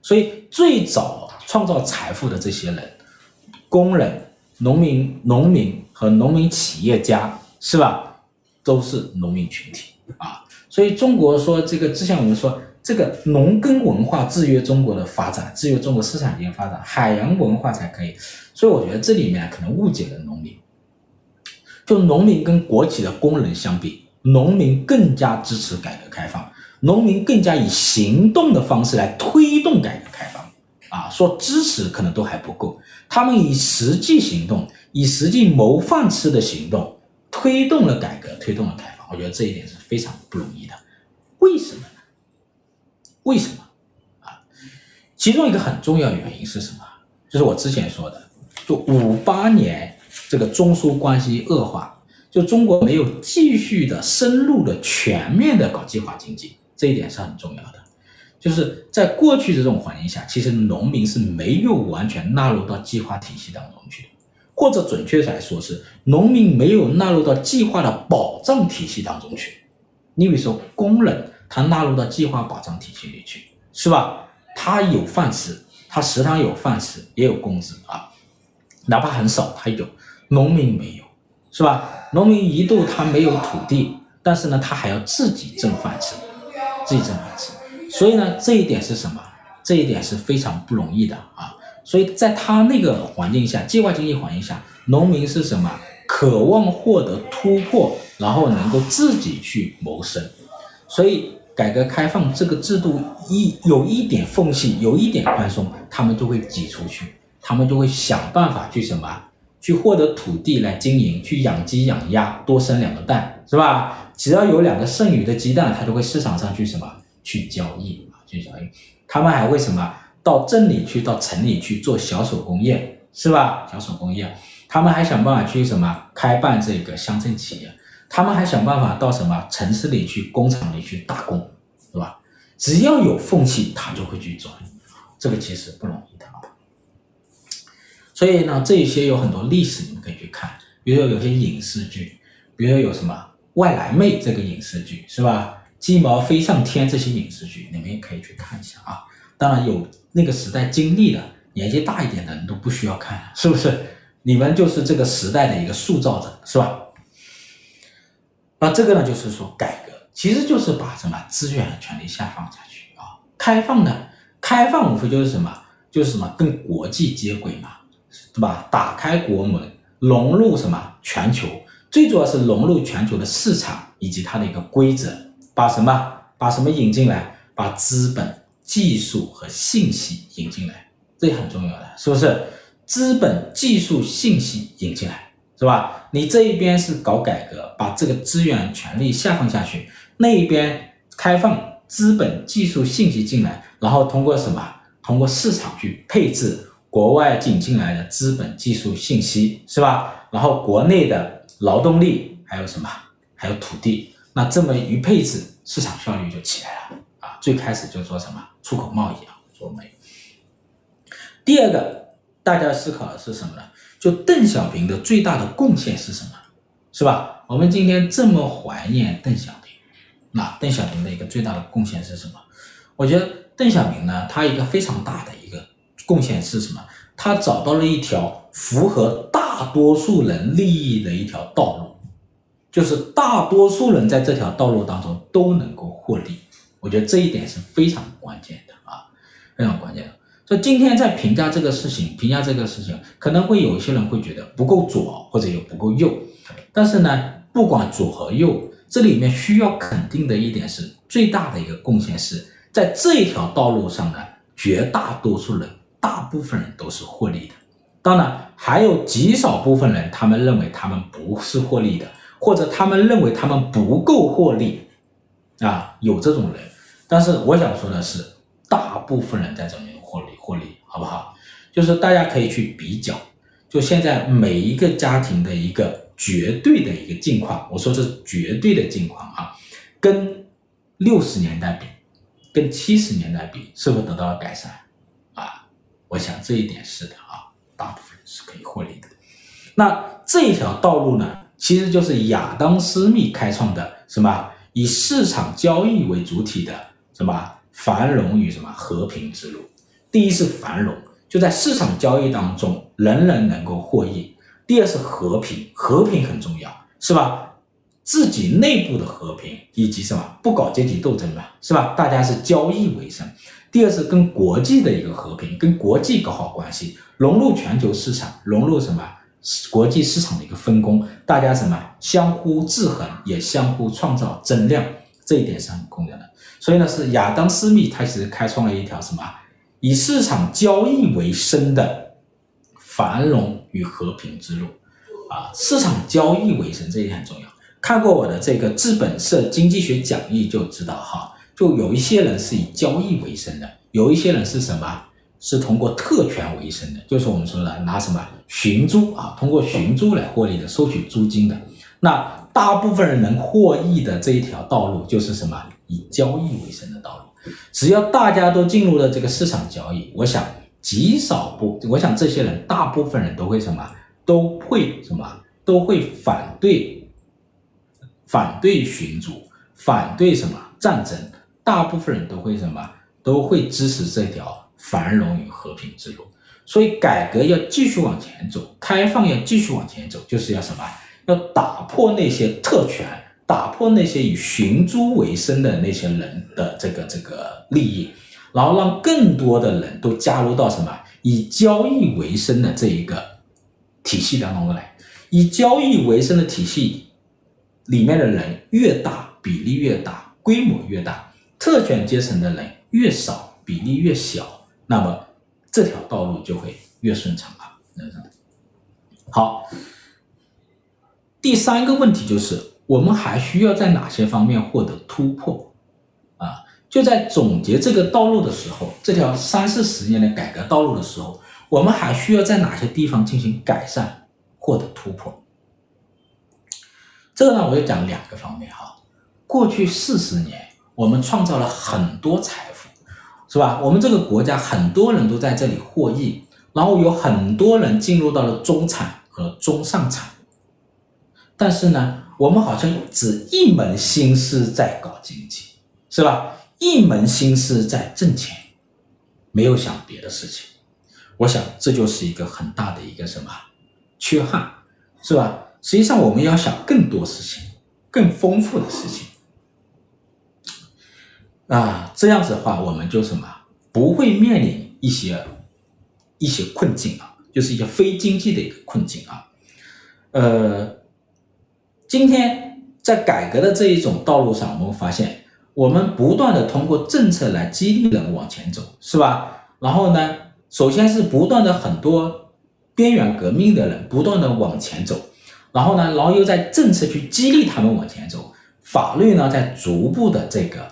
所以最早创造财富的这些人，工人、农民、农民和农民企业家，是吧？都是农民群体啊。所以中国说这个之前我们说这个农耕文化制约中国的发展，制约中国市场经济发展，海洋文化才可以。所以我觉得这里面可能误解了农民。就农民跟国企的工人相比，农民更加支持改革开放，农民更加以行动的方式来推动改革开放。啊，说支持可能都还不够，他们以实际行动，以实际谋饭吃的行动推动了改革，推动了开放。我觉得这一点是非常不容易的。为什么呢？为什么？啊，其中一个很重要原因是什么？就是我之前说的。就五八年，这个中苏关系恶化，就中国没有继续的深入的全面的搞计划经济，这一点是很重要的。就是在过去的这种环境下，其实农民是没有完全纳入到计划体系当中去的，或者准确来说是农民没有纳入到计划的保障体系当中去。你比如说工人，他纳入到计划保障体系里去，是吧？他有饭吃，他食堂有饭吃，也有工资啊，哪怕很少，他有。农民没有，是吧？农民一度他没有土地，但是呢，他还要自己挣饭吃，自己挣饭吃。所以呢，这一点是什么？这一点是非常不容易的啊。所以在他那个环境下，计划经济环境下，农民是什么？渴望获得突破，然后能够自己去谋生。所以改革开放这个制度一有一点缝隙，有一点宽松，他们就会挤出去，他们就会想办法去什么？去获得土地来经营，去养鸡养鸭，多生两个蛋，是吧？只要有两个剩余的鸡蛋，他就会市场上去什么？去交易啊，去交易。他们还会什么？到镇里去，到城里去做小手工业，是吧？小手工业，他们还想办法去什么？开办这个乡镇企业，他们还想办法到什么城市里去，工厂里去打工，是吧？只要有缝隙，他就会去钻。这个其实不容易的。所以呢，这些有很多历史你们可以去看，比如说有些影视剧，比如说有什么外来妹这个影视剧是吧？鸡毛飞上天这些影视剧，你们也可以去看一下啊。当然有那个时代经历的，年纪大一点的人都不需要看，是不是？你们就是这个时代的一个塑造者，是吧？那这个呢，就是说改革，其实就是把什么资源和权力下放下去啊。开放呢，开放无非就是什么，就是什么跟国际接轨嘛。对吧？打开国门，融入什么全球？最主要是融入全球的市场以及它的一个规则，把什么把什么引进来？把资本、技术和信息引进来，这很重要的，是不是？资本、技术、信息引进来，是吧？你这一边是搞改革，把这个资源权力下放下去，那一边开放资本、技术、信息进来，然后通过什么？通过市场去配置。国外引进来的资本、技术、信息是吧？然后国内的劳动力还有什么？还有土地。那这么一配置，市场效率就起来了！最开始就做什么？出口贸易啊，做贸易。第二个，大家思考的是什么呢？就邓小平的最大的贡献是什么？是吧？我们今天这么怀念邓小平，那邓小平的一个最大的贡献是什么？我觉得邓小平呢，他一个非常大的一个。贡献是什么？他找到了一条符合大多数人利益的一条道路，就是大多数人在这条道路当中都能够获利。我觉得这一点是非常关键的啊，非常关键的。所以今天在评价这个事情，评价这个事情，可能会有一些人会觉得不够左或者又不够右。但是呢，不管左和右，这里面需要肯定的一点是，最大的一个贡献是在这一条道路上呢绝大多数人。大部分人都是获利的，当然还有极少部分人，他们认为他们不是获利的，或者他们认为他们不够获利，啊，有这种人。但是我想说的是，大部分人在这里获利，获利，好不好？就是大家可以去比较，就现在每一个家庭的一个绝对的一个境况，我说是绝对的境况啊，跟六十年代比，跟七十年代比，是否得到了改善？啊我想这一点是的啊，大部分是可以获利的。那这一条道路呢，其实就是亚当·斯密开创的什么？以市场交易为主体的什么繁荣与什么和平之路？第一是繁荣，就在市场交易当中，人人能够获益；第二是和平，和平很重要，是吧？自己内部的和平，以及什么不搞阶级斗争嘛，是吧？大家是交易为生。第二是跟国际的一个和平，跟国际搞好关系，融入全球市场，融入什么国际市场的一个分工，大家什么相互制衡，也相互创造增量，这一点是很重要的。所以呢，是亚当·斯密他其实开创了一条什么以市场交易为生的繁荣与和平之路啊，市场交易为生这一点很重要。看过我的这个资本社经济学讲义就知道哈。就有一些人是以交易为生的，有一些人是什么？是通过特权为生的，就是我们说的拿什么寻租啊，通过寻租来获利的，收取租金的。那大部分人能获益的这一条道路就是什么？以交易为生的道路。只要大家都进入了这个市场交易，我想极少部，我想这些人大部分人都会什么？都会什么？都会反对反对寻租。反对什么战争，大部分人都会什么都会支持这条繁荣与和平之路。所以改革要继续往前走，开放要继续往前走，就是要什么？要打破那些特权，打破那些以寻租为生的那些人的这个这个利益，然后让更多的人都加入到什么以交易为生的这一个体系当中来。以交易为生的体系里面的人越大，比例越大，规模越大，特权阶层的人越少，比例越小，那么这条道路就会越顺畅啊。好。第三个问题就是，我们还需要在哪些方面获得突破？啊，就在总结这个道路的时候，这条三四十年的改革道路的时候，我们还需要在哪些地方进行改善，获得突破？这个呢，我就讲两个方面哈。过去四十年，我们创造了很多财富，是吧？我们这个国家很多人都在这里获益，然后有很多人进入到了中产和中上产。但是呢，我们好像只一门心思在搞经济，是吧？一门心思在挣钱，没有想别的事情。我想这就是一个很大的一个什么缺憾，是吧？实际上我们要想更多事情，更丰富的事情啊，这样子的话，我们就什么不会面临一些一些困境啊，就是一些非经济的一个困境啊，呃。今天在改革的这一种道路上，我们发现，我们不断的通过政策来激励人往前走，是吧？然后呢，首先是不断的很多边缘革命的人不断的往前走，然后呢，然后又在政策去激励他们往前走，法律呢在逐步的这个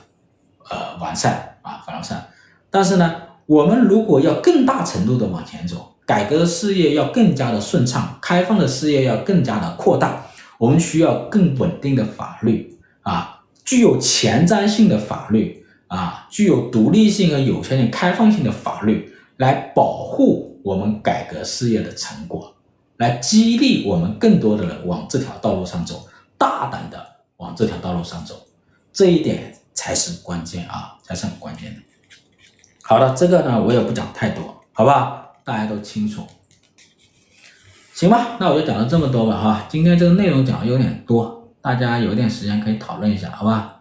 呃完善啊完善。但是呢，我们如果要更大程度的往前走，改革的事业要更加的顺畅，开放的事业要更加的扩大。我们需要更稳定的法律啊，具有前瞻性的法律啊，具有独立性和有限性、开放性的法律，来保护我们改革事业的成果，来激励我们更多的人往这条道路上走，大胆的往这条道路上走，这一点才是关键啊，才是很关键的。好的，这个呢，我也不讲太多，好吧，大家都清楚。行吧，那我就讲了这么多吧哈。今天这个内容讲的有点多，大家有点时间可以讨论一下，好吧？